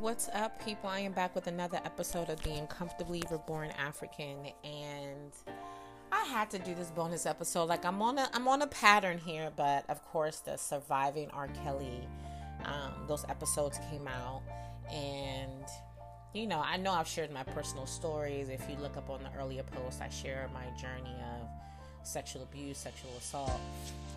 What's up, people? I am back with another episode of Being Comfortably Reborn African, and I had to do this bonus episode. Like I'm on a I'm on a pattern here, but of course, the surviving R. Kelly, um, those episodes came out, and you know, I know I've shared my personal stories. If you look up on the earlier posts, I share my journey of sexual abuse, sexual assault.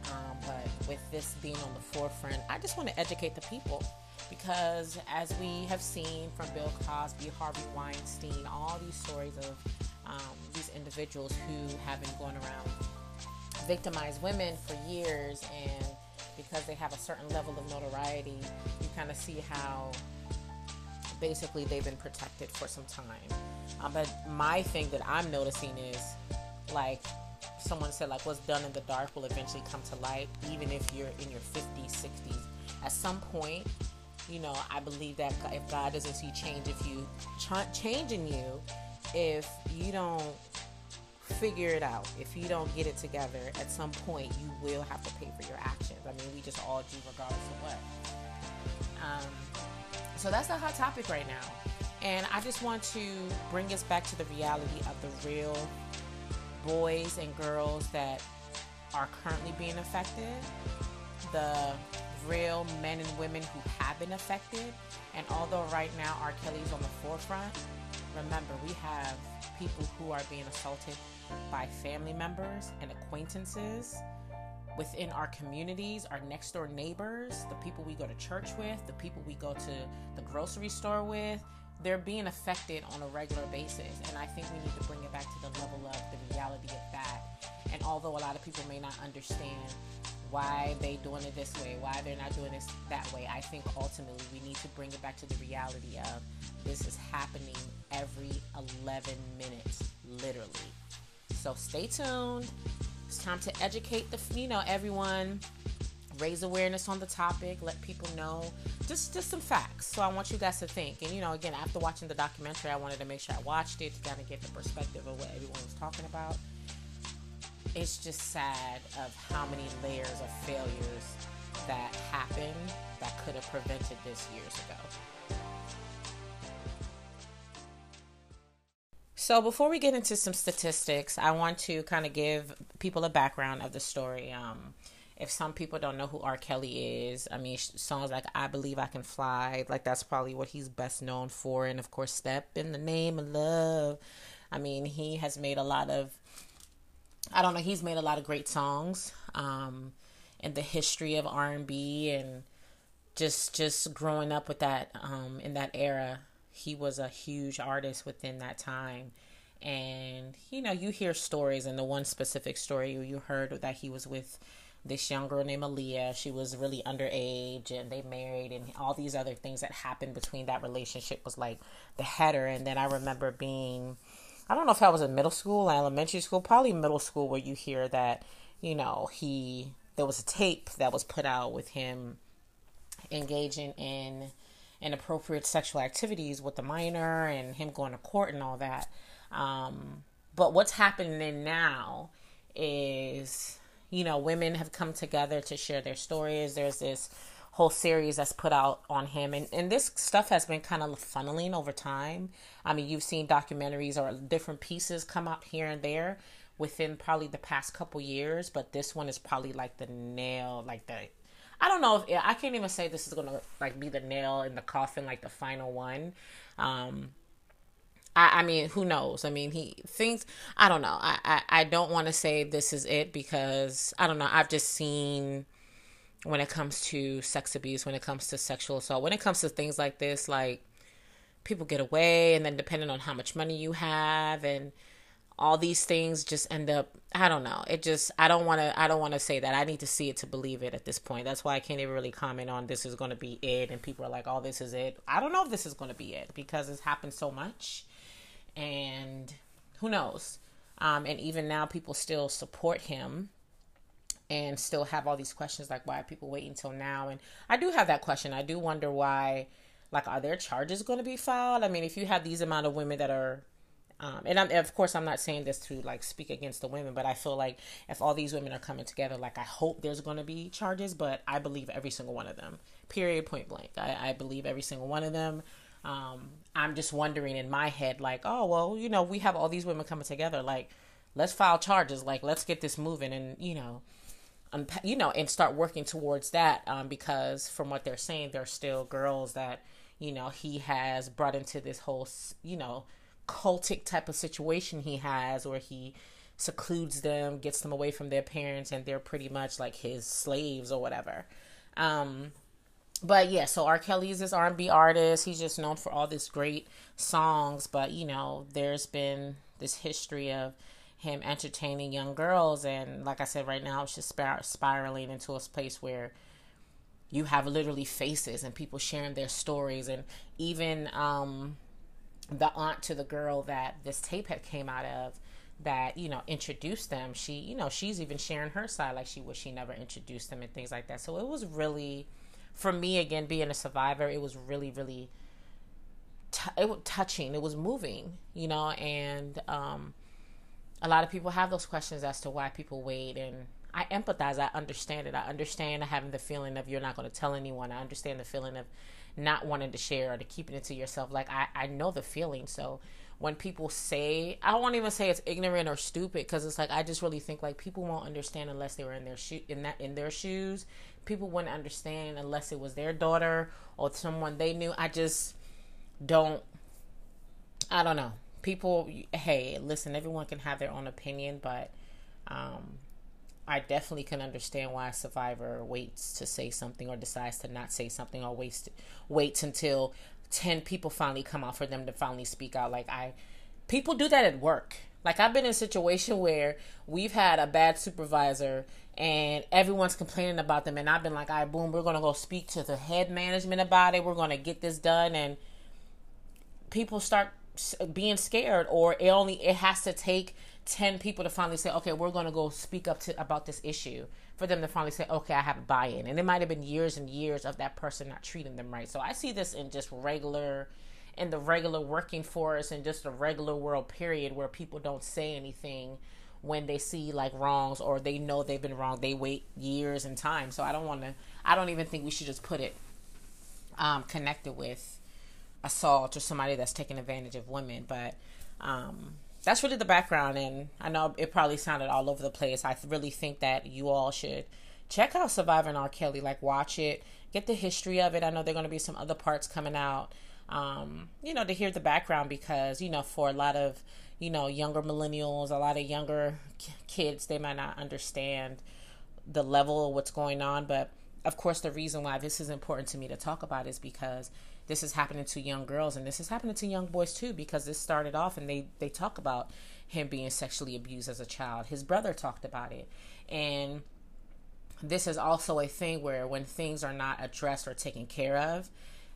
Um, but with this being on the forefront, I just want to educate the people because as we have seen from Bill Cosby, Harvey Weinstein, all these stories of um, these individuals who have been going around victimize women for years and because they have a certain level of notoriety, you kind of see how basically they've been protected for some time. Um, but my thing that I'm noticing is like someone said, like what's done in the dark will eventually come to light, even if you're in your 50s, 60s. At some point, you know, I believe that if God doesn't see change, if you ch- change in you, if you don't figure it out, if you don't get it together, at some point you will have to pay for your actions. I mean, we just all do, regardless of what. Um, so that's a hot topic right now. And I just want to bring us back to the reality of the real boys and girls that are currently being affected, the real men and women who have been affected. And although right now R. Kelly's on the forefront, remember we have people who are being assaulted by family members and acquaintances within our communities, our next door neighbors, the people we go to church with, the people we go to the grocery store with. They're being affected on a regular basis. And I think we need to bring it back to the level of the reality of that. And although a lot of people may not understand why they doing it this way, why they're not doing this that way. I think ultimately we need to bring it back to the reality of this is happening every 11 minutes, literally. So stay tuned. It's time to educate the you know everyone, raise awareness on the topic, let people know just just some facts. So I want you guys to think. And you know, again, after watching the documentary, I wanted to make sure I watched it to kind of get the perspective of what everyone was talking about it's just sad of how many layers of failures that happened that could have prevented this years ago. So, before we get into some statistics, I want to kind of give people a background of the story. Um, if some people don't know who R. Kelly is, I mean, songs like I Believe I Can Fly, like that's probably what he's best known for. And of course, Step in the Name of Love. I mean, he has made a lot of I don't know. He's made a lot of great songs um, in the history of R and B, and just just growing up with that um, in that era, he was a huge artist within that time. And you know, you hear stories, and the one specific story you heard that he was with this young girl named Aaliyah. She was really underage, and they married, and all these other things that happened between that relationship was like the header. And then I remember being I don't know if I was in middle school, elementary school, probably middle school, where you hear that, you know, he there was a tape that was put out with him engaging in inappropriate sexual activities with the minor and him going to court and all that. Um, but what's happening now is, you know, women have come together to share their stories. There's this whole series that's put out on him and, and this stuff has been kind of funneling over time i mean you've seen documentaries or different pieces come out here and there within probably the past couple years but this one is probably like the nail like the i don't know if i can't even say this is gonna like be the nail in the coffin like the final one um I, I mean, who knows? I mean, he thinks. I don't know. I, I, I don't want to say this is it because I don't know. I've just seen when it comes to sex abuse, when it comes to sexual assault, when it comes to things like this, like people get away, and then depending on how much money you have, and all these things just end up i don't know. It just i don't want to i don't want to say that. I need to see it to believe it at this point. That's why i can't even really comment on this is going to be it and people are like oh this is it. I don't know if this is going to be it because it's happened so much and who knows? Um, and even now people still support him and still have all these questions like why people waiting until now? And i do have that question. I do wonder why like are there charges going to be filed? I mean if you have these amount of women that are um, and I'm, of course i'm not saying this to like speak against the women but i feel like if all these women are coming together like i hope there's going to be charges but i believe every single one of them period point blank. I, I believe every single one of them. Um, I'm just wondering in my head, like, oh, well, you know, we have all these women coming together. Like, let's file charges. Like, let's get this moving. And, you know, you know, and start working towards that. Um, because from what they're saying, there's still girls that, you know, he has brought into this whole, you know, cultic type of situation he has where he secludes them, gets them away from their parents, and they're pretty much like his slaves or whatever. Um, but yeah, so R. Kelly's this R and B artist. He's just known for all these great songs, but you know, there's been this history of him entertaining young girls, and like I said, right now it's just spir- spiraling into a place where you have literally faces and people sharing their stories, and even um, the aunt to the girl that this tape had came out of that you know introduced them she you know she's even sharing her side like she wish she never introduced them and things like that. So it was really for me again being a survivor it was really really t- it was touching. It was moving you know and um a lot of people have those questions as to why people wait and I empathize. I understand it. I understand having the feeling of you're not going to tell anyone. I understand the feeling of not wanting to share or to keeping it to yourself. Like I, I know the feeling. So when people say, I won't even say it's ignorant or stupid because it's like I just really think like people won't understand unless they were in their shoe in that in their shoes. People wouldn't understand unless it was their daughter or someone they knew. I just don't. I don't know. People, hey, listen. Everyone can have their own opinion, but um, I definitely can understand why a survivor waits to say something or decides to not say something or waits waits until 10 people finally come out for them to finally speak out like I people do that at work. Like I've been in a situation where we've had a bad supervisor and everyone's complaining about them and I've been like, "All right, boom, we're to go speak to the head management about it. We're to get this done." And people start being scared or it only it has to take 10 people to finally say, okay, we're going to go speak up to about this issue for them to finally say, okay, I have a buy in. And it might have been years and years of that person not treating them right. So I see this in just regular, in the regular working force and just a regular world period where people don't say anything when they see like wrongs or they know they've been wrong. They wait years and time. So I don't want to, I don't even think we should just put it um, connected with assault or somebody that's taking advantage of women. But, um, that's really the background and i know it probably sounded all over the place i really think that you all should check out surviving r kelly like watch it get the history of it i know there are going to be some other parts coming out um, you know to hear the background because you know for a lot of you know younger millennials a lot of younger kids they might not understand the level of what's going on but of course the reason why this is important to me to talk about is because this is happening to young girls and this is happening to young boys too because this started off and they they talk about him being sexually abused as a child. His brother talked about it. And this is also a thing where when things are not addressed or taken care of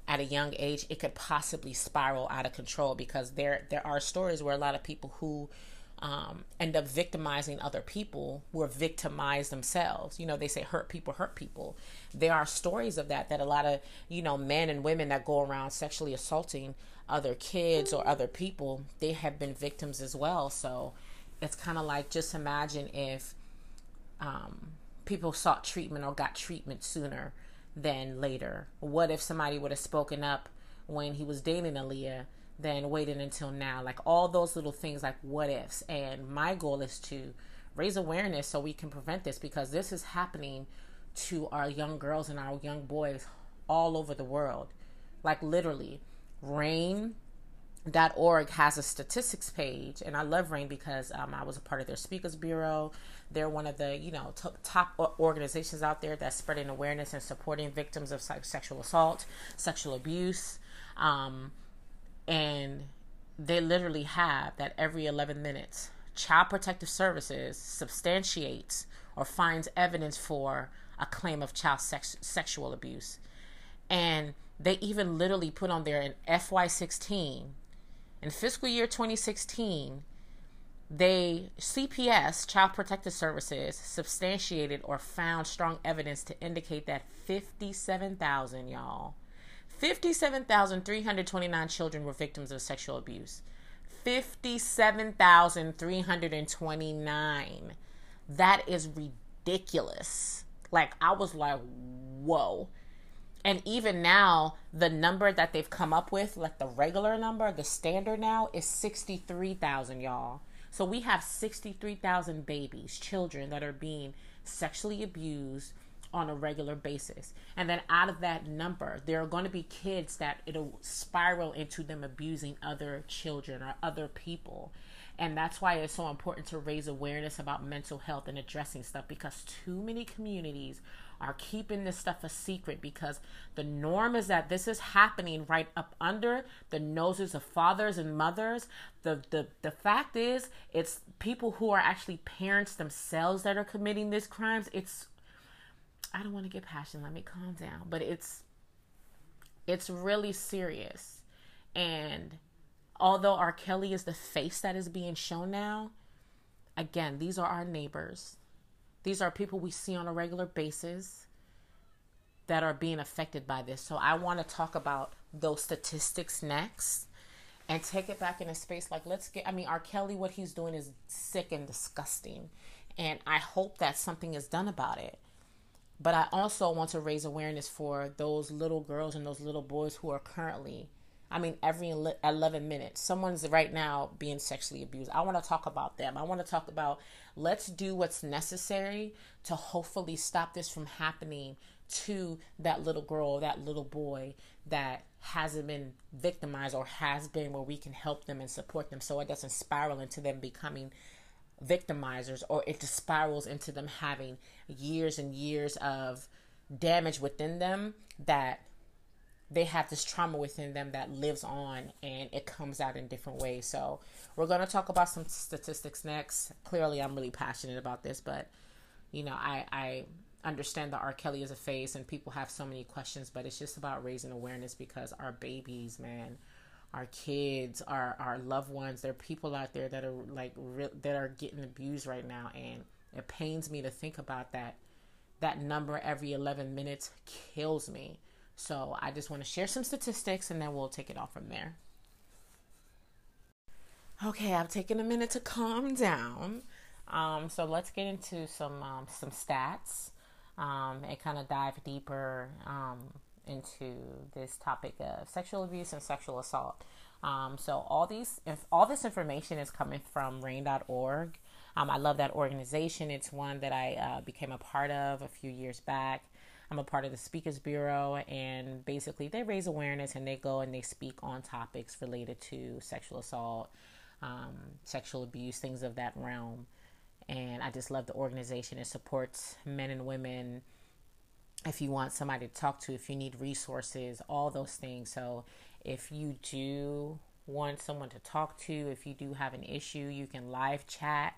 at a young age it could possibly spiral out of control because there there are stories where a lot of people who um, end up victimizing other people who were victimized themselves. You know, they say hurt people hurt people. There are stories of that, that a lot of, you know, men and women that go around sexually assaulting other kids or other people, they have been victims as well. So it's kind of like just imagine if um, people sought treatment or got treatment sooner than later. What if somebody would have spoken up when he was dating Aaliyah? Than waiting until now. Like all those little things, like what ifs. And my goal is to raise awareness so we can prevent this because this is happening to our young girls and our young boys all over the world. Like literally, RAINN.org has a statistics page, and I love RAINN because um, I was a part of their Speakers Bureau. They're one of the you know t- top organizations out there that's spreading awareness and supporting victims of sexual assault, sexual abuse. Um, and they literally have that every 11 minutes. Child protective services substantiates or finds evidence for a claim of child sex, sexual abuse. And they even literally put on there in fy16 in fiscal year 2016 they cps child protective services substantiated or found strong evidence to indicate that 57000 y'all 57,329 children were victims of sexual abuse. 57,329. That is ridiculous. Like, I was like, whoa. and even now, the number that they've come up with, like the regular number, the standard now is 63,000, y'all. So we have 63,000 babies, children that are being sexually abused on a regular basis. And then out of that number, there are going to be kids that it'll spiral into them abusing other children or other people. And that's why it's so important to raise awareness about mental health and addressing stuff because too many communities are keeping this stuff a secret because the norm is that this is happening right up under the noses of fathers and mothers. The the the fact is it's people who are actually parents themselves that are committing these crimes. It's I don't want to get passionate, let me calm down, but it's it's really serious. And although R. Kelly is the face that is being shown now, again, these are our neighbors. These are people we see on a regular basis that are being affected by this. So I want to talk about those statistics next and take it back in a space like let's get I mean R. Kelly what he's doing is sick and disgusting. And I hope that something is done about it. But I also want to raise awareness for those little girls and those little boys who are currently I mean, every 11 minutes, someone's right now being sexually abused. I want to talk about them. I want to talk about let's do what's necessary to hopefully stop this from happening to that little girl, that little boy that hasn't been victimized or has been where we can help them and support them so it doesn't spiral into them becoming victimizers or it just spirals into them having years and years of damage within them that they have this trauma within them that lives on and it comes out in different ways. So, we're going to talk about some statistics next. Clearly, I'm really passionate about this, but you know, I I understand that R. Kelly is a face and people have so many questions, but it's just about raising awareness because our babies, man, our kids, our our loved ones, there are people out there that are like re- that are getting abused right now and it pains me to think about that that number every 11 minutes kills me so I just want to share some statistics and then we'll take it off from there. Okay, I've taken a minute to calm down. Um, so let's get into some um, some stats um, and kind of dive deeper um, into this topic of sexual abuse and sexual assault. Um, so all these, if all this information is coming from RAINN.org. Um, I love that organization. It's one that I uh, became a part of a few years back. I'm a part of the Speakers Bureau, and basically they raise awareness and they go and they speak on topics related to sexual assault, um, sexual abuse, things of that realm. And I just love the organization. It supports men and women. If you want somebody to talk to, if you need resources, all those things. So if you do want someone to talk to, if you do have an issue, you can live chat.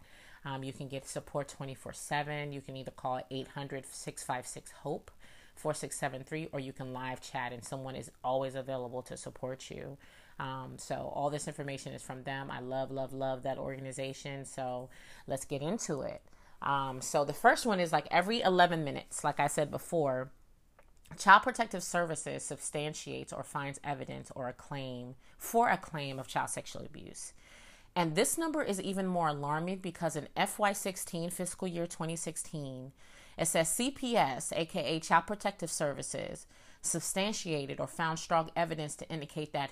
Um, you can get support 24 7. You can either call 800 656 HOPE 4673 or you can live chat and someone is always available to support you. Um, so all this information is from them. I love, love, love that organization. So let's get into it. Um, so the first one is like every 11 minutes, like I said before, Child Protective Services substantiates or finds evidence or a claim for a claim of child sexual abuse. And this number is even more alarming because in FY16 fiscal year 2016, it says CPS, aka Child Protective Services, substantiated or found strong evidence to indicate that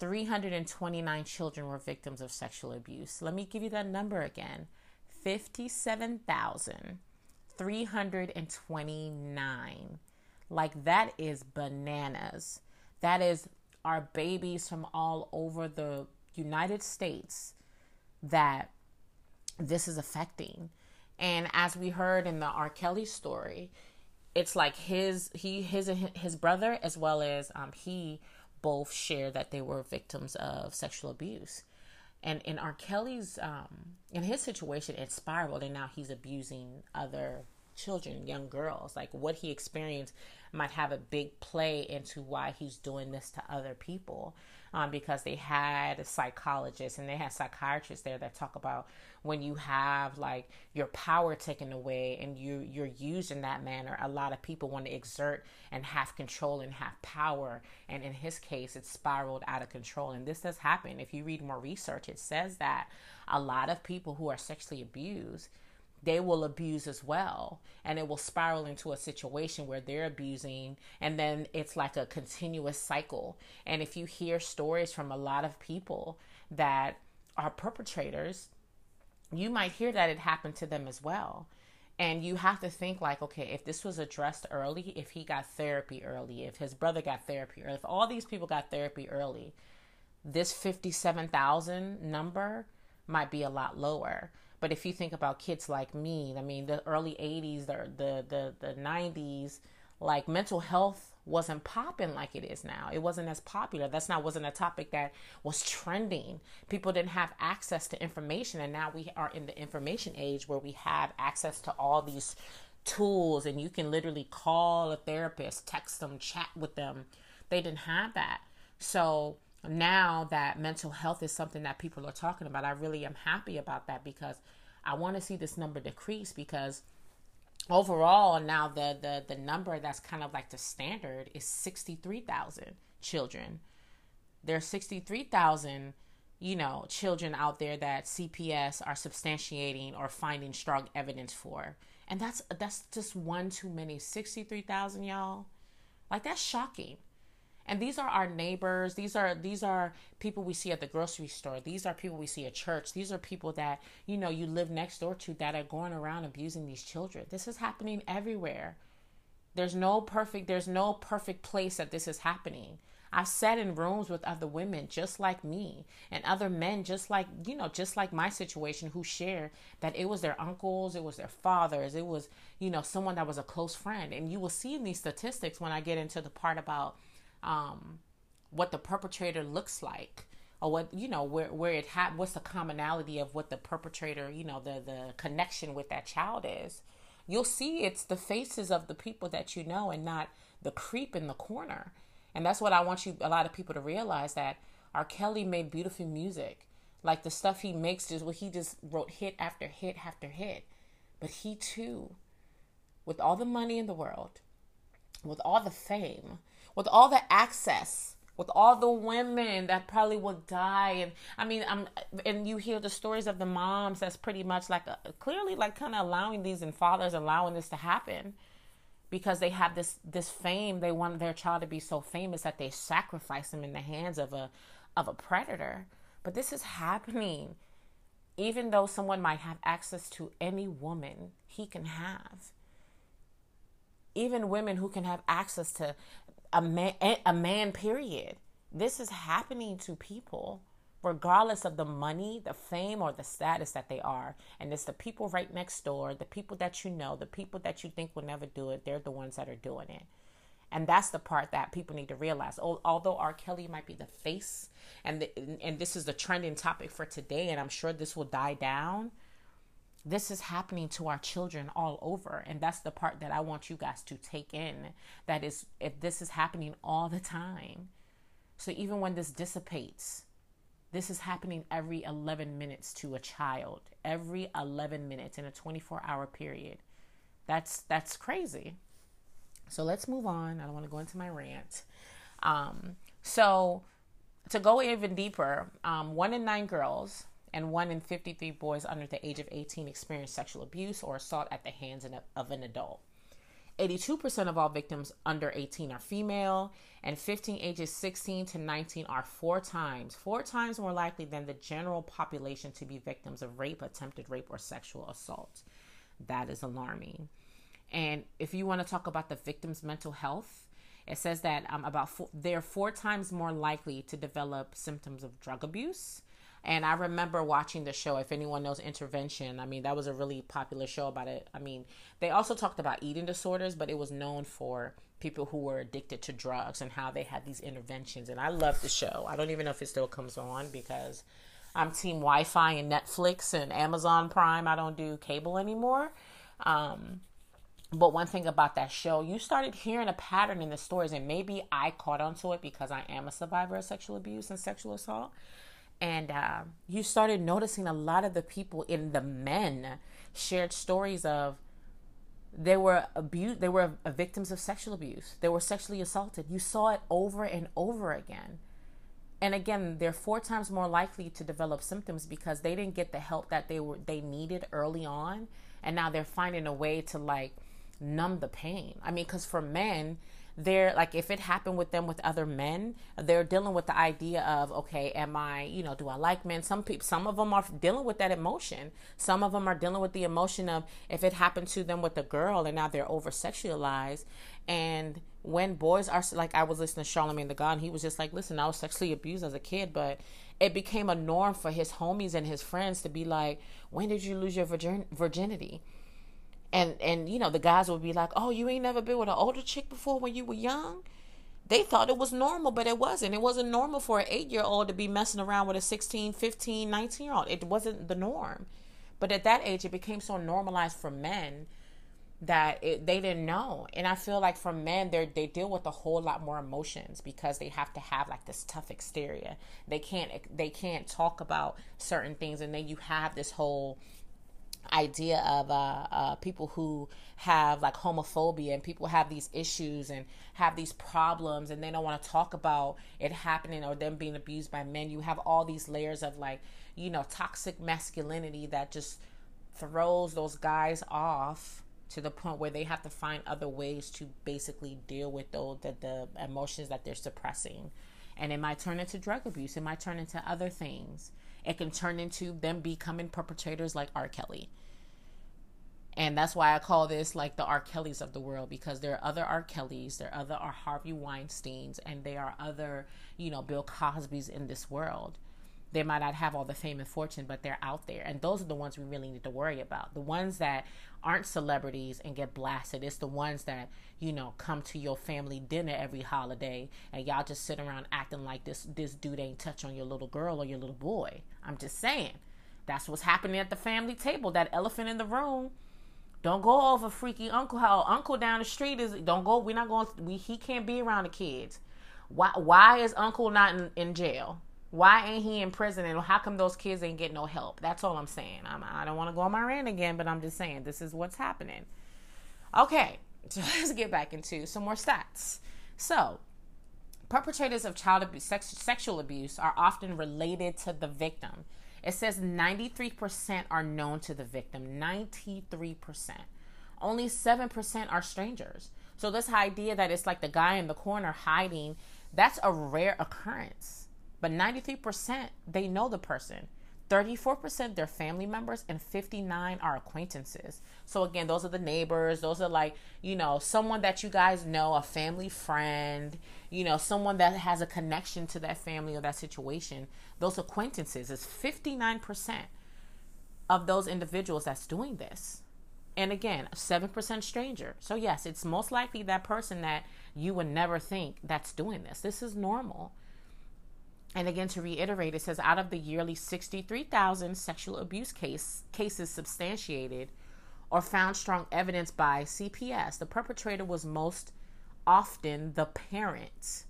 57,329 children were victims of sexual abuse. Let me give you that number again 57,329. Like, that is bananas. That is our babies from all over the United States that this is affecting. And as we heard in the R. Kelly story, it's like his he his his brother as well as um, he both share that they were victims of sexual abuse. And in R. Kelly's um, in his situation, it spiraled, and now he's abusing other children, young girls. Like what he experienced might have a big play into why he's doing this to other people um, because they had psychologists and they had psychiatrists there that talk about when you have like your power taken away and you you're used in that manner a lot of people want to exert and have control and have power. And in his case it spiraled out of control. And this does happen. If you read more research it says that a lot of people who are sexually abused they will abuse as well and it will spiral into a situation where they're abusing and then it's like a continuous cycle. And if you hear stories from a lot of people that are perpetrators you might hear that it happened to them as well. And you have to think like okay if this was addressed early if he got therapy early if his brother got therapy early if all these people got therapy early this 57,000 number might be a lot lower but if you think about kids like me, I mean, the early 80s, the, the, the, the 90s, like mental health wasn't popping like it is now. It wasn't as popular. That's not wasn't a topic that was trending. People didn't have access to information and now we are in the information age where we have access to all these tools and you can literally call a therapist, text them, chat with them. They didn't have that. So now that mental health is something that people are talking about, I really am happy about that because I want to see this number decrease because overall now the the the number that's kind of like the standard is 63,000 children. There's 63,000 you know, children out there that CPS are substantiating or finding strong evidence for. And that's that's just one too many. 63,000 y'all. Like that's shocking and these are our neighbors. These are these are people we see at the grocery store. These are people we see at church. These are people that you know you live next door to that are going around abusing these children. This is happening everywhere. There's no perfect there's no perfect place that this is happening. I've sat in rooms with other women just like me and other men just like, you know, just like my situation who share that it was their uncles, it was their fathers, it was, you know, someone that was a close friend. And you will see in these statistics when I get into the part about um, what the perpetrator looks like or what you know where where it ha- what's the commonality of what the perpetrator you know the the connection with that child is you'll see it's the faces of the people that you know and not the creep in the corner. And that's what i want you a lot of people to realize that r. Kelly made beautiful music. Like the stuff he makes is what he just wrote hit after hit after hit. But he too with all the money in the world with all the fame with all the access with all the women that probably will die. And i mean i'm and you hear the stories of the moms that's pretty much like a, clearly like kind of allowing these and fathers allowing this to happen because they have this this fame. They want their child to be so famous that they sacrifice them in the hands of a of a predator. But this is happening. Even though someone might have access to any woman he can have even women who can have access to a man eh, a man period. This is happening to people regardless of the money the fame or the status that they are. And it's the people right next door the people that you know the people that you think will never do it they're the ones that are doing it. And that's the part that people need to realize. Although r. Kelly might be the face and the, and this is the trending topic for today and i'm sure this will die down this is happening to our children all over and that's the part that i want you guys to take in that is if this is happening all the time. So even when this dissipates this is happening every 11 minutes to a child every 11 minutes in a 24 hour period. That's that's crazy. So let's move on. I don't want to go into my rant. Um, so to go even deeper um, one in nine girls and one in 53 boys under the age of 18 experience sexual abuse or assault at the hands of an adult. 82% of all victims under 18 are female, and 15 ages 16 to 19 are four times, four times more likely than the general population to be victims of rape, attempted rape, or sexual assault. That is alarming. And if you want to talk about the victim's mental health, it says that um, about four, they're four times more likely to develop symptoms of drug abuse, and I remember watching the show. If anyone knows Intervention, I mean, that was a really popular show about it. I mean, they also talked about eating disorders, but it was known for people who were addicted to drugs and how they had these interventions. And I love the show. I don't even know if it still comes on because I'm team Wi Fi and Netflix and Amazon Prime. I don't do cable anymore. Um, but one thing about that show, you started hearing a pattern in the stories, and maybe I caught onto it because I am a survivor of sexual abuse and sexual assault and uh, you started noticing a lot of the people in the men shared stories of they were abused they were victims of sexual abuse. They were sexually assaulted. You saw it over and over again. And again they're four times more likely to develop symptoms because they didn't get the help that they were they needed early on. And now they're finding a way to like numb the pain. I mean because for men they're like if it happened with them with other men they're dealing with the idea of okay am i you know do i like men? Some people some of them are dealing with that emotion. Some of them are dealing with the emotion of if it happened to them with a girl and now they're over sexualized and when boys are like i was listening to Charlamagne the god and he was just like listen i was sexually abused as a kid but it became a norm for his homies and his friends to be like when did you lose your virgin- virginity and and you know the guys would be like oh you ain't never been with an older chick before when you were young? They thought it was normal but it wasn't. It wasn't normal for an eight year old to be messing around with a 16 15 19 year old it wasn't the norm. But at that age it became so normalized for men that it, they didn't know. And i feel like for men they they deal with a whole lot more emotions because they have to have like this tough exterior. They can't they can't talk about certain things. And then you have this whole idea of uh, uh, people who have like homophobia and people have these issues and have these problems and they don't want to talk about it happening or them being abused by men. You have all these layers of like, you know, toxic masculinity that just throws those guys off to the point where they have to find other ways to basically deal with those the, the emotions that they're suppressing. And it might turn into drug abuse. It might turn into other things. It can turn into them becoming perpetrators like R. Kelly. And that's why I call this like the R. Kellys of the world because there are other R. Kellys, there are other R. Harvey Weinsteins, and there are other, you know, Bill Cosby's in this world. They might not have all the fame and fortune, but they're out there. And those are the ones we really need to worry about. The ones that aren't celebrities and get blasted. It's the ones that, you know, come to your family dinner every holiday and y'all just sit around acting like this this dude ain't touch on your little girl or your little boy. I'm just saying. That's what's happening at the family table. That elephant in the room. Don't go over freaky uncle how uncle down the street is don't go we're not going we he can't be around the kids. Why why is uncle not in, in jail? Why ain't he in prison? And how come those kids ain't get no help? That's all I'm saying. I'm, I don't want to go on my rant again, but I'm just saying this is what's happening. Okay, so let's get back into some more stats. So, perpetrators of child abuse, sex, sexual abuse are often related to the victim. It says 93% are known to the victim. 93%. Only 7% are strangers. So, this idea that it's like the guy in the corner hiding, that's a rare occurrence but 93% they know the person. 34% they're family members and 59 are acquaintances. So again, those are the neighbors, those are like, you know, someone that you guys know, a family friend, you know, someone that has a connection to that family or that situation. Those acquaintances is 59% of those individuals that's doing this. And again, 7% stranger. So yes, it's most likely that person that you would never think that's doing this. This is normal. And again, to reiterate, it says out of the yearly 63,000 sexual abuse case, cases substantiated or found strong evidence by CPS, the perpetrator was most often the parent.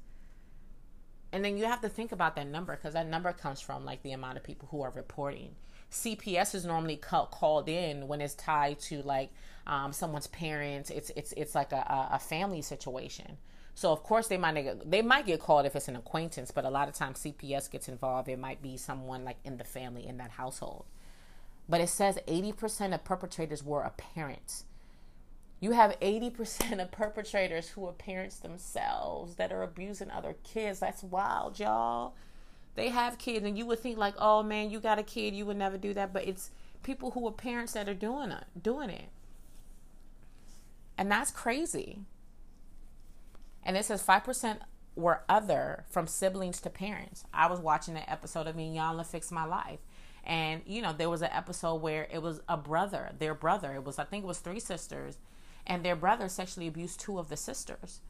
And then you have to think about that number because that number comes from like the amount of people who are reporting. CPS is normally called in when it's tied to like um, someone's parents. It's it's it's like a, a family situation. So of course they might they might get called if it's an acquaintance, but a lot of times CPS gets involved. It might be someone like in the family in that household. But it says 80% of perpetrators were a parent. You have 80% of perpetrators who are parents themselves that are abusing other kids. That's wild, y'all. They have kids, and you would think like, oh man, you got a kid, you would never do that. But it's people who are parents that are doing it, doing it, and that's crazy. And it says 5% were other from siblings to parents. I was watching an episode of Iyanla Fix My Life. And, you know, there was an episode where it was a brother, their brother. It was, I think it was three sisters. And their brother sexually abused two of the sisters.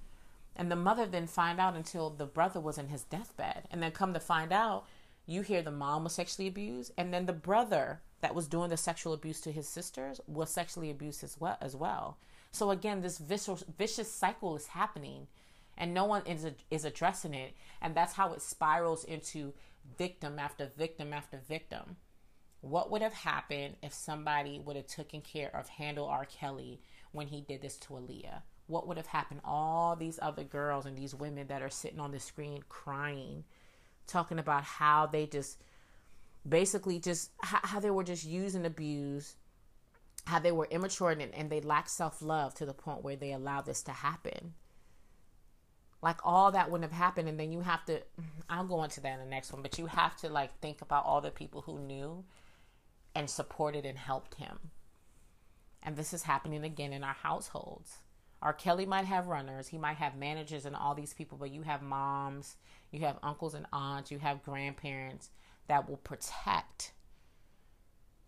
And the mother didn't find out until the brother was in his deathbed. And then come to find out, you hear the mom was sexually abused. And then the brother that was doing the sexual abuse to his sisters was sexually abused as well. As well. So again, this vicious, vicious cycle is happening and no one is, is addressing it. And that's how it spirals into victim after victim after victim. What would have happened if somebody would have taken care of Handle R. Kelly when he did this to Aaliyah? What would have happened? All these other girls and these women that are sitting on the screen crying talking about how they just basically just how, how they were just used and abused, how they were immature and, and they lacked self love to the point where they allowed this to happen. Like all that wouldn't have happened, and then you have to. I'll go into that in the next one, but you have to like think about all the people who knew and supported and helped him. And this is happening again in our households. R. Kelly might have runners, he might have managers and all these people, but you have moms, you have uncles and aunts, you have grandparents that will protect,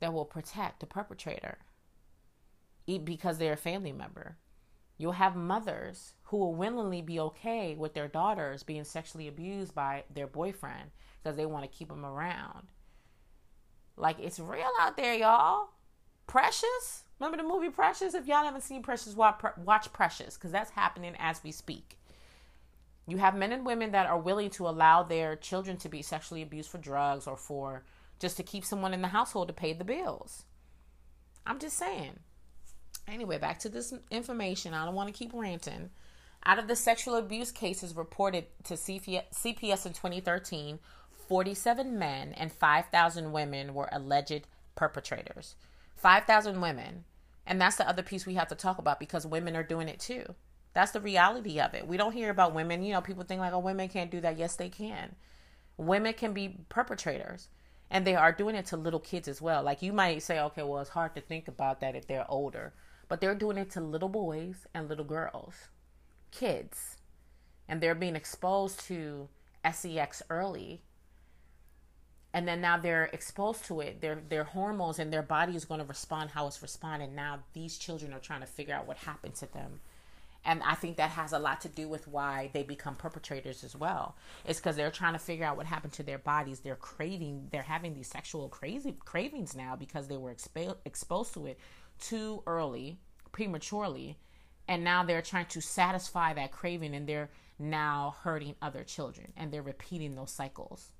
that will protect the perpetrator because they're a family member. You'll have mothers who will willingly be okay with their daughters being sexually abused by their boyfriend because they want to keep them around. Like it's real out there, y'all. Precious. Remember the movie Precious? If y'all haven't seen Precious, watch Precious because that's happening as we speak. You have men and women that are willing to allow their children to be sexually abused for drugs or for just to keep someone in the household to pay the bills. I'm just saying. Anyway, back to this information. I don't want to keep ranting. Out of the sexual abuse cases reported to CPS in 2013, 47 men and 5,000 women were alleged perpetrators. 5,000 women. And that's the other piece we have to talk about because women are doing it too. That's the reality of it. We don't hear about women. You know, people think like, oh, women can't do that. Yes, they can. Women can be perpetrators. And they are doing it to little kids as well. Like you might say, okay, well, it's hard to think about that if they're older. But they're doing it to little boys and little girls, kids. And they're being exposed to sex early. And then now they're exposed to it. Their their hormones and their body is going to respond how it's responding. Now these children are trying to figure out what happened to them. And i think that has a lot to do with why they become perpetrators as well. It's because they're trying to figure out what happened to their bodies. They're craving they're having these sexual crazy cravings now because they were expo- exposed to it too early prematurely and now they're trying to satisfy that craving and they're now hurting other children and they're repeating those cycles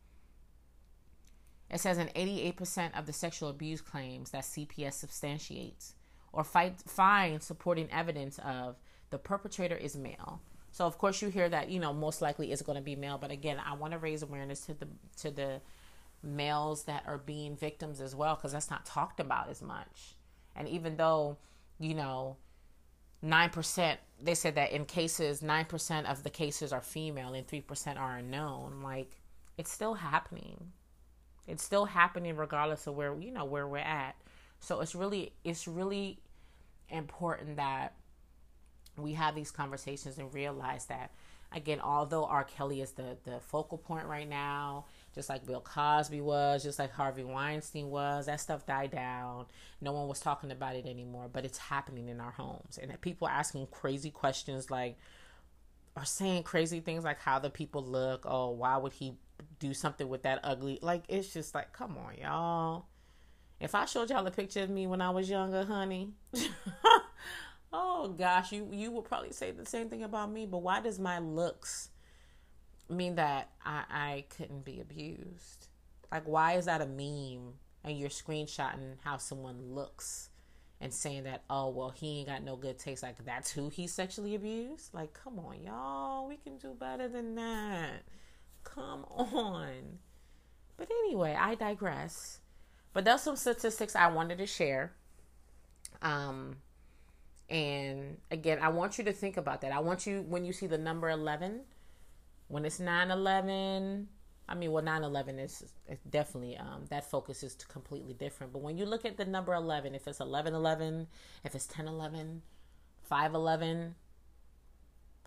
it says in 88% of the sexual abuse claims that CPS substantiates or fight, find supporting evidence of the perpetrator is male. So of course you hear that you know most likely it's going to be male, but again I want to raise awareness to the to the males that are being victims as well because that's not talked about as much. And even though you know nine percent they said that in cases nine percent of the cases are female and three percent are unknown, like it's still happening it's still happening regardless of where you know where we're at. So it's really it's really important that we have these conversations and realize that again, although R. Kelly is the the focal point right now, just like Bill Cosby was, just like Harvey Weinstein was, that stuff died down. No one was talking about it anymore, but it's happening in our homes, and people asking crazy questions like, are saying crazy things like how the people look. Oh, why would he do something with that ugly. Like it's just like, come on, y'all. If I showed y'all a picture of me when I was younger, honey, oh gosh, you you would probably say the same thing about me. But why does my looks mean that I I couldn't be abused? Like, why is that a meme? And you're screenshotting how someone looks and saying that, oh well, he ain't got no good taste. Like that's who he sexually abused. Like, come on, y'all, we can do better than that. Come on. But anyway, I digress. But there's some statistics I wanted to share. Um, and again, I want you to think about that. I want you, when you see the number 11, when it's 9 11, I mean, well, 9 11 is, is definitely, um, that focus is completely different. But when you look at the number 11, if it's 11 11, if it's 10 11, 5 11,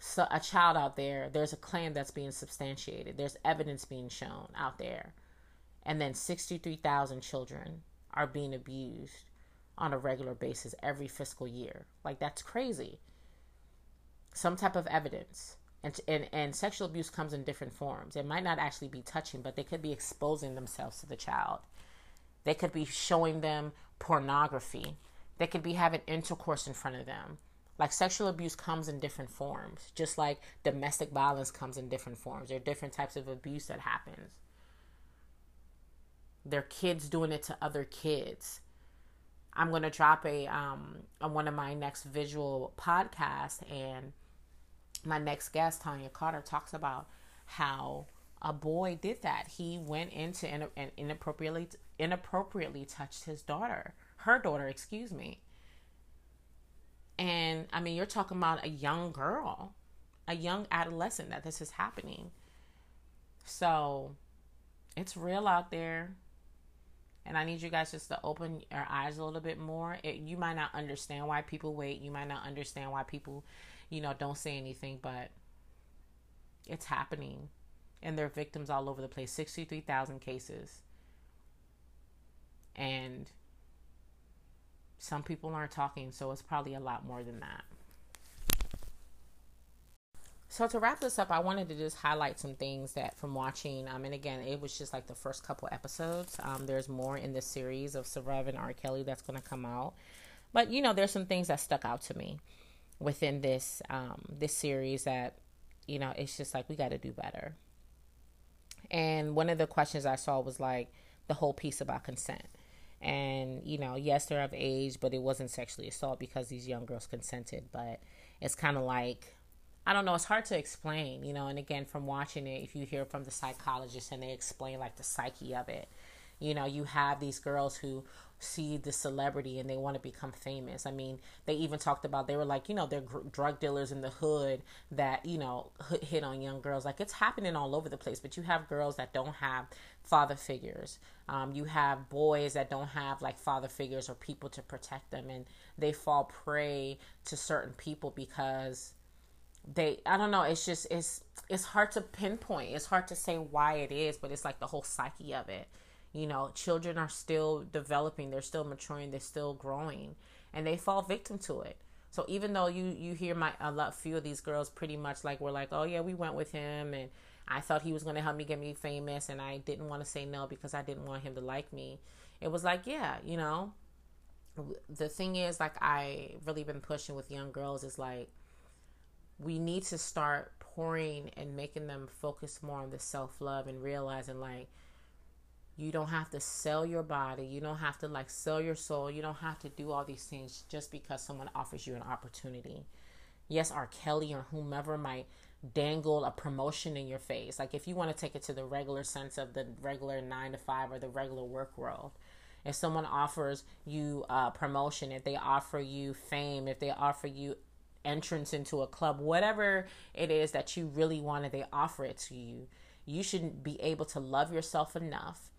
so a child out there, there's a claim that's being substantiated. There's evidence being shown out there. And then 63,000 children are being abused on a regular basis every fiscal year. Like that's crazy. Some type of evidence. And, and and sexual abuse comes in different forms. It might not actually be touching, but they could be exposing themselves to the child. They could be showing them pornography. They could be having intercourse in front of them like sexual abuse comes in different forms, just like domestic violence comes in different forms. There are different types of abuse that happens. There are kids doing it to other kids. I'm gonna drop a um on one of my next visual podcasts, and my next guest, Tanya Carter, talks about how a boy did that. He went into and inappropriately inappropriately touched his daughter, her daughter, excuse me. And I mean, you're talking about a young girl, a young adolescent that this is happening. So it's real out there. And I need you guys just to open your eyes a little bit more. It, you might not understand why people wait. You might not understand why people, you know, don't say anything, but it's happening. And there are victims all over the place 63,000 cases. And some people aren't talking, so it's probably a lot more than that. So to wrap this up, I wanted to just highlight some things that from watching. Um, and again, it was just like the first couple episodes. Um, there's more in this series of Surviving R. Kelly that's going to come out, but you know, there's some things that stuck out to me within this um, this series that you know it's just like we got to do better. And one of the questions I saw was like the whole piece about consent. And you know, yes, they're of age, but it wasn't sexually assault because these young girls consented. But it's kind of like I don't know, it's hard to explain, you know, and again, from watching it, if you hear from the psychologist and they explain like the psyche of it, you know, you have these girls who see the celebrity and they want to become famous. I mean, they even talked about they were like, you know, they're gr- drug dealers in the hood that, you know, hit on young girls. Like it's happening all over the place, but you have girls that don't have father figures. Um, you have boys that don't have like father figures or people to protect them and they fall prey to certain people because they I don't know, it's just it's it's hard to pinpoint. It's hard to say why it is, but it's like the whole psyche of it. You know, children are still developing, they're still maturing, they're still growing, and they fall victim to it. So even though you you hear my a lot few of these girls pretty much like we're like, oh yeah, we went with him, and I thought he was going to help me get me famous, and I didn't want to say no because I didn't want him to like me. It was like, yeah, you know. The thing is, like I really been pushing with young girls is like we need to start pouring and making them focus more on the self love and realizing like you don't have to sell your body. You don't have to like sell your soul. You don't have to do all these things just because someone offers you an opportunity. Yes r. Kelly or whomever might dangle a promotion in your face. Like if you want to take it to the regular sense of the regular nine to five or the regular work world if someone offers you a promotion if they offer you fame if they offer you entrance into a club, whatever it is that you really wanted, they offer it to you. You should be able to love yourself enough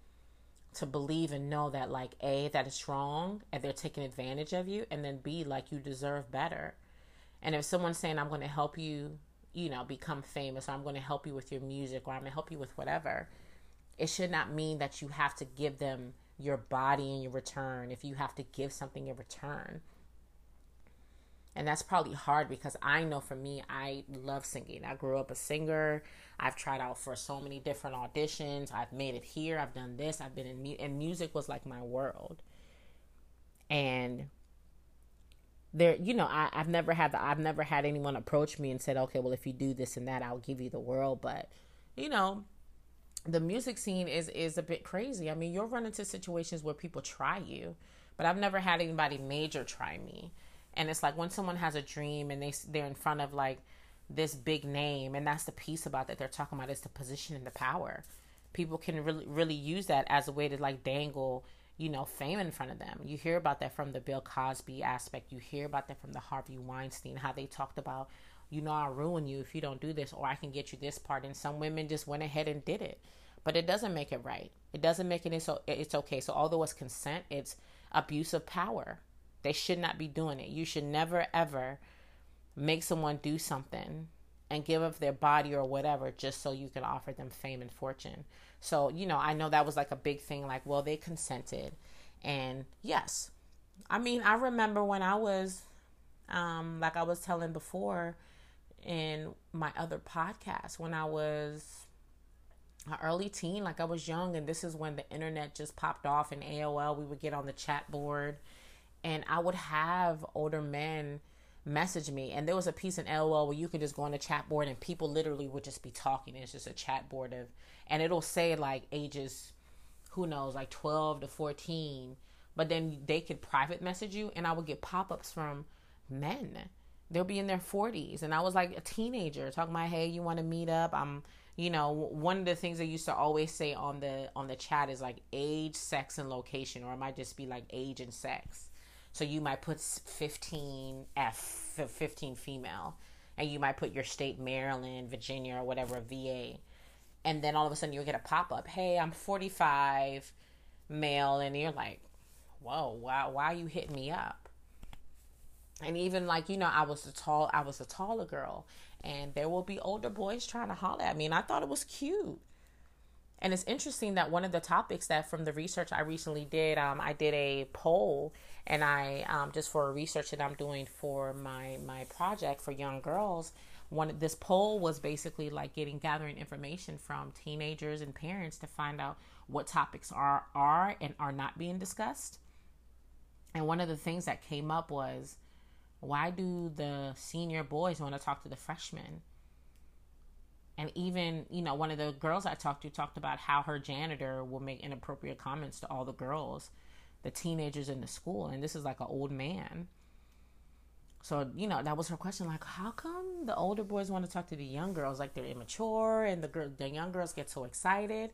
to believe and know that, like, A, that it's wrong and they're taking advantage of you, and then B, like, you deserve better. And if someone's saying, I'm going to help you, you know, become famous, or I'm going to help you with your music, or I'm going to help you with whatever, it should not mean that you have to give them your body in your return if you have to give something in return and that's probably hard because I know for me, I love singing. I grew up a singer. I've tried out for so many different auditions. I've made it here. I've done this. I've been in mu- and music was like my world. And there, you know, I, I've never had the, I've never had anyone approach me and said, okay, well, if you do this and that, I'll give you the world. But you know, the music scene is is a bit crazy. I mean, you'll run into situations where people try you, but I've never had anybody major try me and it's like when someone has a dream and they they're in front of like this big name and that's the piece about that they're talking about is the position and the power. People can really really use that as a way to like dangle you know fame in front of them. You hear about that from the bill cosby aspect. You hear about that from the harvey weinstein how they talked about you know i'll ruin you if you don't do this or i can get you this part. And some women just went ahead and did it. But it doesn't make it right. It doesn't make it so it's okay. So although it's consent it's abuse of power they should not be doing it. You should never, ever make someone do something and give up their body or whatever just so you can offer them fame and fortune. So, you know, I know that was like a big thing like, well, they consented. And yes, I mean, I remember when I was, um, like I was telling before in my other podcast, when I was an early teen, like I was young, and this is when the internet just popped off in AOL. We would get on the chat board and I would have older men message me and there was a piece in AOL where you can just go on the chat board and people literally would just be talking. It's just a chat board of and it'll say like ages who knows like 12 to 14 but then they could private message you and I would get pop-ups from men. They'll be in their 40s and I was like a teenager talking about hey you want to meet up? I'm you know, one of the things I used to always say on the on the chat is like age, sex, and location, or it might just be like age and sex. So you might put 15 F, 15 female, and you might put your state, Maryland, Virginia, or whatever, VA. And then all of a sudden you'll get a pop up, hey, I'm 45, male, and you're like, whoa, why, why are you hitting me up? And even like, you know, I was a tall, I was a taller girl, and there will be older boys trying to holler at me, and I thought it was cute. And it's interesting that one of the topics that from the research I recently did, um, I did a poll and I um, just for a research that I'm doing for my my project for young girls. One this poll was basically like getting gathering information from teenagers and parents to find out what topics are are and are not being discussed. And one of the things that came up was why do the senior boys want to talk to the freshmen? And even, you know, one of the girls I talked to talked about how her janitor will make inappropriate comments to all the girls the teenagers in the school. And this is like an old man. So you know that was her question like how come the older boys want to talk to the young girls? Like they're immature and the girl the young girls get so excited.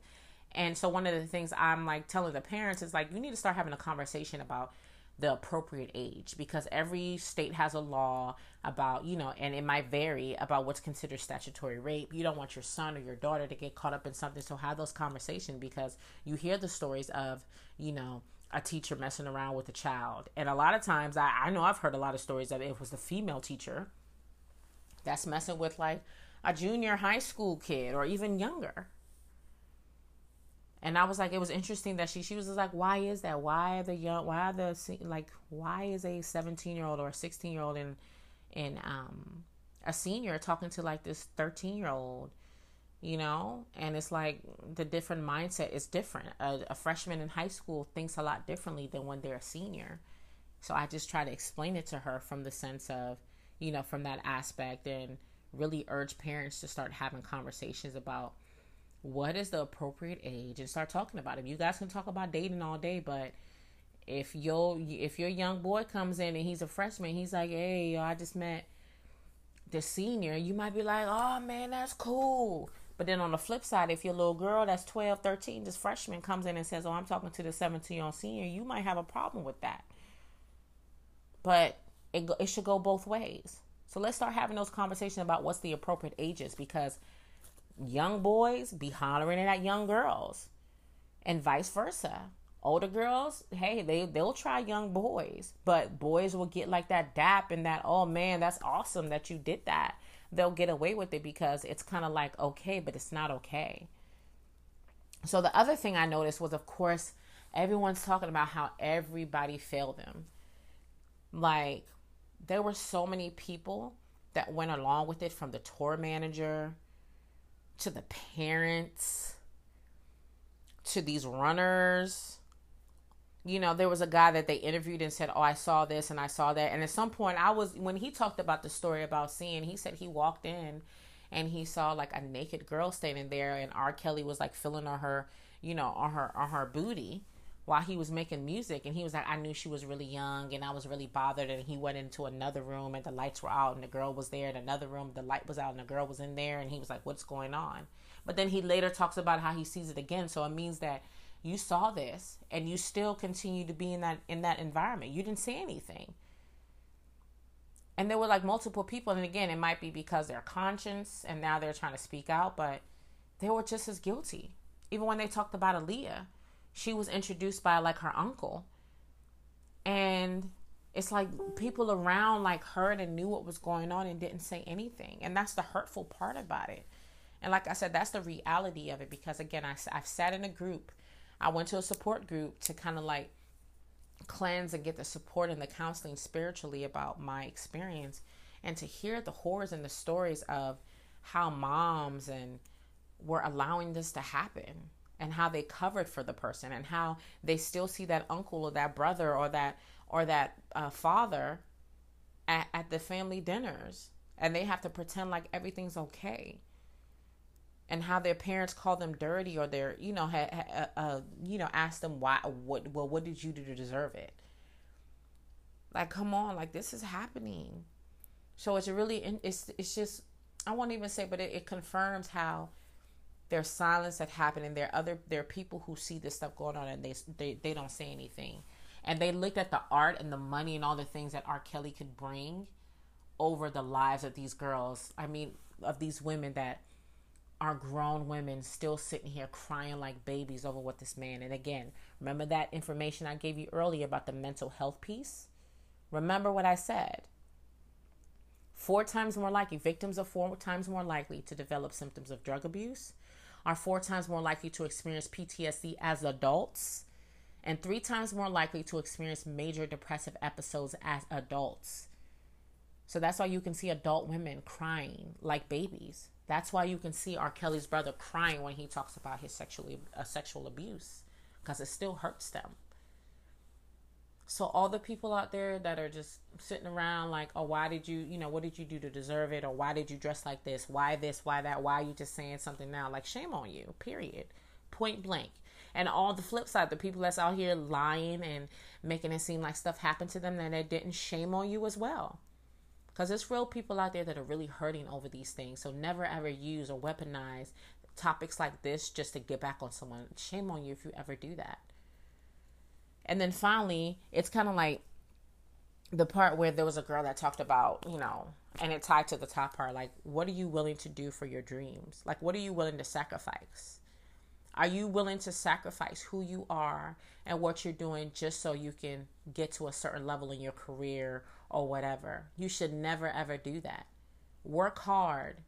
And so one of the things i'm like telling the parents is like you need to start having a conversation about the appropriate age because every state has a law about you know and it might vary about what's considered statutory rape you don't want your son or your daughter to get caught up in something so have those conversations because you hear the stories of you know a teacher messing around with a child. And a lot of times, I, I know I've heard a lot of stories that it was the female teacher that's messing with like a junior high school kid or even younger. And I was like, it was interesting that she she was like, why is that? Why are the young? Why are the like? Why is a seventeen year old or a sixteen year old in in um a senior talking to like this thirteen year old? you know and it's like the different mindset is different a, a, freshman in high school thinks a lot differently than when they're a senior so i just try to explain it to her from the sense of you know from that aspect and really urge parents to start having conversations about what is the appropriate age and start talking about it you guys can talk about dating all day but if your if your young boy comes in and he's a freshman he's like hey yo, i just met the senior you might be like oh man that's cool but then on the flip side, if your little girl that's 12, 13, this freshman comes in and says, Oh, I'm talking to the 17 year old senior, you might have a problem with that. But it, it should go both ways. So let's start having those conversations about what's the appropriate ages because young boys be hollering at young girls and vice versa. Older girls, hey, they they'll try young boys, but boys will get like that dap and that, oh man, that's awesome that you did that they'll get away with it because it's kind of like okay, but it's not okay. So the other thing I noticed was, of course, everyone's talking about how everybody failed them. Like, there were so many people that went along with it from the tour manager to the parents to these runners you know, there was a guy that they interviewed and said, "Oh, I saw this and I saw that." And at some point, I was when he talked about the story about seeing, he said he walked in and he saw like a naked girl standing there, and R. Kelly was like filling on her, you know, on her on her booty while he was making music, and he was like, "I knew she was really young, and I was really bothered." And he went into another room, and the lights were out, and the girl was there. In another room, the light was out, and the girl was in there, and he was like, "What's going on?" But then he later talks about how he sees it again, so it means that you saw this and you still continue to be in that in that environment you didn't say anything and there were like multiple people and again it might be because their conscience and now they're trying to speak out but they were just as guilty even when they talked about Aaliyah she was introduced by like her uncle. And it's like people around like heard and knew what was going on and didn't say anything. And that's the hurtful part about it. And like i said that's the reality of it because again I, i've sat in a group. I went to a support group to kind of like cleanse and get the support and the counseling spiritually about my experience and to hear the horrors and the stories of how moms and were allowing this to happen and how they covered for the person and how they still see that uncle or that brother or that or that uh, father at, at the family dinners. And they have to pretend like everything's okay. And how their parents call them dirty or they're you know ha, ha, uh, uh, you know ask them why what well what did you do to deserve it? Like come on like this is happening. So it's really it's it's just i won't even say but it, it confirms how There's silence that happen, and there are other there are people who see this stuff going on, and they they they don't say anything, and they looked at the art and the money and all the things that R. Kelly could bring over the lives of these girls. I mean, of these women that are grown women still sitting here crying like babies over what this man. And again, remember that information I gave you earlier about the mental health piece? Remember what I said. Four times more likely, victims are four times more likely to develop symptoms of drug abuse, are four times more likely to experience PTSD as adults, and three times more likely to experience major depressive episodes as adults. So that's why you can see adult women crying like babies. That's why you can see R. Kelly's brother crying when he talks about his sexual uh, sexual abuse because it still hurts them. So all the people out there that are just sitting around like, oh, why did you, you know, what did you do to deserve it, or why did you dress like this? Why this? Why that? Why are you just saying something now? Like, shame on you. Period. Point blank. And all the flip side, the people that's out here lying and making it seem like stuff happened to them that they didn't, shame on you as well. Because there's real people out there that are really hurting over these things. So never ever use or weaponize topics like this just to get back on someone. Shame on you if you ever do that. And then finally, it's kind of like the part where there was a girl that talked about, you know, and it tied to the top part like, what are you willing to do for your dreams? Like, what are you willing to sacrifice? Are you willing to sacrifice who you are and what you're doing just so you can get to a certain level in your career or whatever? You should never ever do that. Work hard,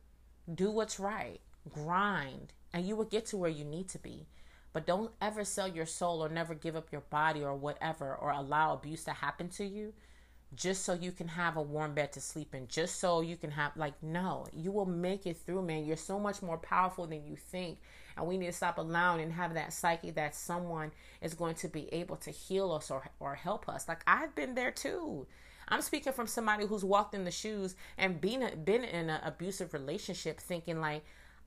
do what's right, grind, and you will get to where you need to be. But don't ever sell your soul or never give up your body or whatever or allow abuse to happen to you just so you can have a warm bed to sleep in, just so you can have, like, no, you will make it through, man. You're so much more powerful than you think. And we need to stop allowing and have that psyche that someone is going to be able to heal us or, or help us. Like, I've been there too. I'm speaking from somebody who's walked in the shoes and been, been in an abusive relationship thinking, like,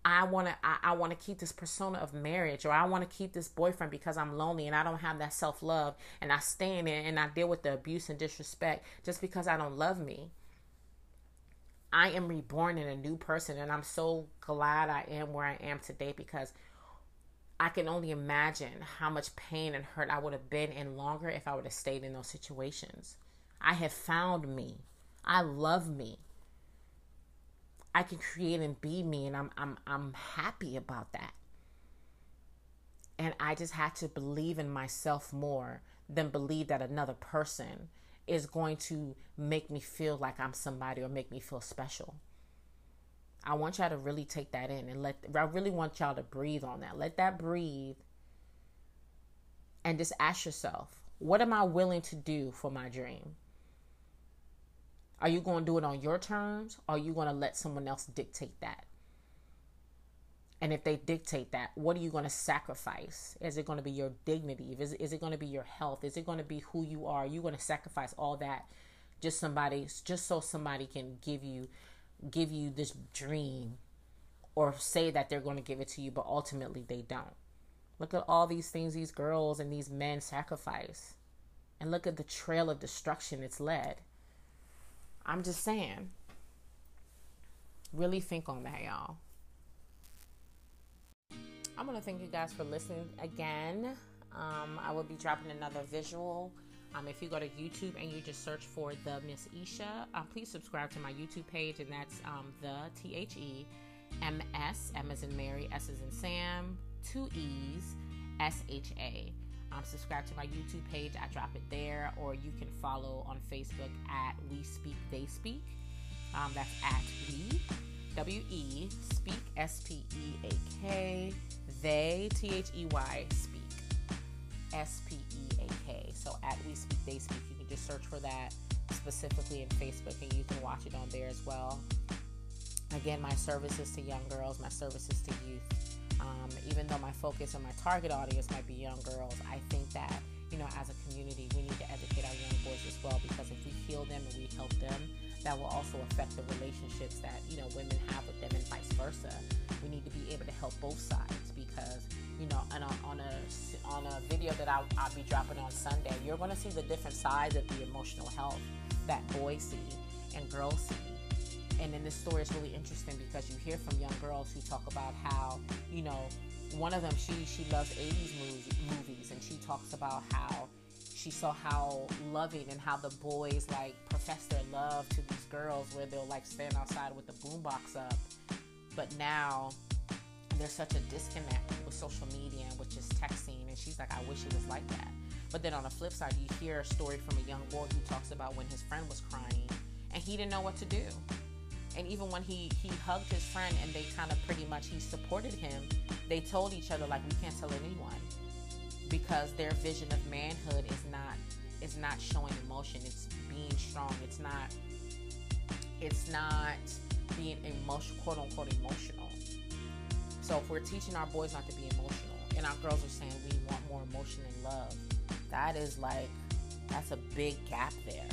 I want to I, I want to keep this persona of marriage or I want to keep this boyfriend because I'm lonely and I don't have that self-love and I stay in it and I deal with the abuse and disrespect just because I don't love me. I am reborn in a new person and I'm so glad I am where I am today because I can only imagine how much pain and hurt I would have been in longer if I would have stayed in those situations. I have found me. I love me. I can create and be me and I'm I'm I'm happy about that. And I just had to believe in myself more than believe that another person is going to make me feel like I'm somebody or make me feel special. I want y'all to really take that in and let I really want y'all to breathe on that. Let that breathe and just ask yourself, what am I willing to do for my dream? Are you going to do it on your terms or are you going to let someone else dictate that? And if they dictate that, what are you going to sacrifice? Is it going to be your dignity? Is is it going to be your health? Is it going to be who you are? Are you going to sacrifice all that just somebody just so somebody can give you give you this dream or say that they're going to give it to you but ultimately they don't. Look at all these things these girls and these men sacrifice. And look at the trail of destruction it's led. I'm just saying. Really think on that, y'all. I want to thank you guys for listening again. Um, I will be dropping another visual. Um, if you go to YouTube and you just search for the Miss Isha, uh, please subscribe to my YouTube page, and that's um, the T H E M S M as in Mary, S as in Sam, two E's, S H A um, subscribe to my YouTube page. I drop it there, or you can follow on Facebook at We Speak They Speak. Um, that's at We W E Speak S P E A K They T H E Y Speak S P E A K. So at We Speak They Speak, you can just search for that specifically in Facebook, and you can watch it on there as well. Again, my services to young girls, my services to youth. Um, even though my focus and my target audience might be young girls, I think that, you know, as a community, we need to educate our young boys as well because if we heal them and we help them, that will also affect the relationships that, you know, women have with them and vice versa. We need to be able to help both sides because, you know, on a, on a, on a video that I'll, I'll be dropping on Sunday, you're going to see the different sides of the emotional health that boys see and girls see and then this story is really interesting because you hear from young girls who talk about how you know one of them she she loves 80s movies, and she talks about how she saw how loving and how the boys like profess their love to these girls where they'll like stand outside with the boombox up. But now there's such a disconnect with social media and which is texting and she's like i wish it was like that. But then on the flip side you hear a story from a young boy who talks about when his friend was crying and he didn't know what to do and even when he he hugged his friend and they kind of pretty much he supported him they told each other like we can't tell anyone because their vision of manhood is not is not showing emotion. It's being strong. It's not it's not being emotional quote unquote emotional. So if we're teaching our boys not to be emotional and our girls are saying we want more emotion and love that is like that's a big gap there.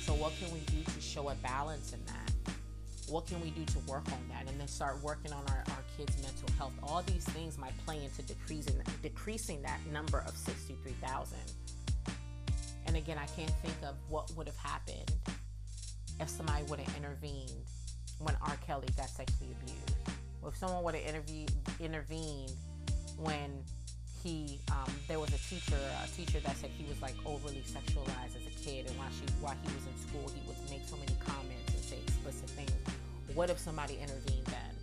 So what can we do to show a balance in that what can we do to work on that? And then start working on our, our kids mental health. All these things might play into decreasing decreasing that number of 63000 and again i can't think of what would have happened if somebody would have intervened when r. Kelly got sexually abused. Or if someone would have intervened when he um, there was a teacher a teacher that said he was like overly sexualized as a kid and while she while he was in school he would make so many comments and say explicit things what if somebody intervened then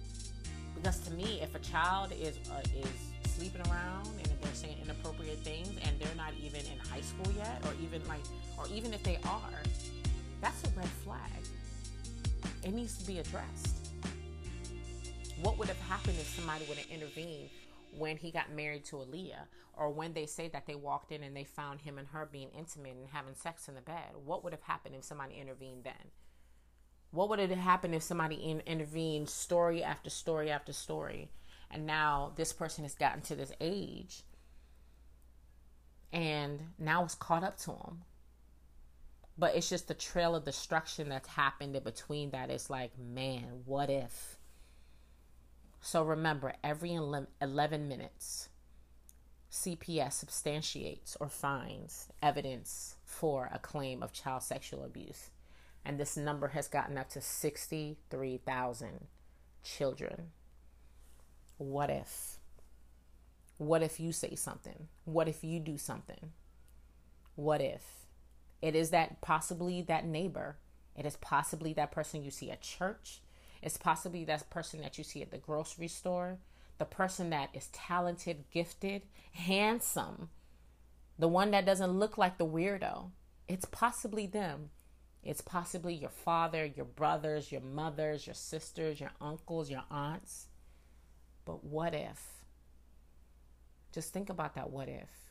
because to me if a child is uh, is sleeping around and they're saying inappropriate things and they're not even in high school yet or even like or even if they are that's a red flag it needs to be addressed what would have happened if somebody would have intervened when he got married to Aaliyah, or when they say that they walked in and they found him and her being intimate and having sex in the bed. What would have happened if somebody intervened then? What would have happened if somebody in, intervened story after story after story? And now this person has gotten to this age and now it's caught up to him. But it's just the trail of destruction that's happened in between that. It's like, man, what if? So remember, every 11 minutes, CPS substantiates or finds evidence for a claim of child sexual abuse. And this number has gotten up to 63,000 children. What if? What if you say something? What if you do something? What if? It is that possibly that neighbor. It is possibly that person you see at church. It's possibly that person that you see at the grocery store, the person that is talented, gifted, handsome, the one that doesn't look like the weirdo. It's possibly them. It's possibly your father, your brothers, your mothers, your sisters, your uncles, your aunts. But what if? Just think about that what if.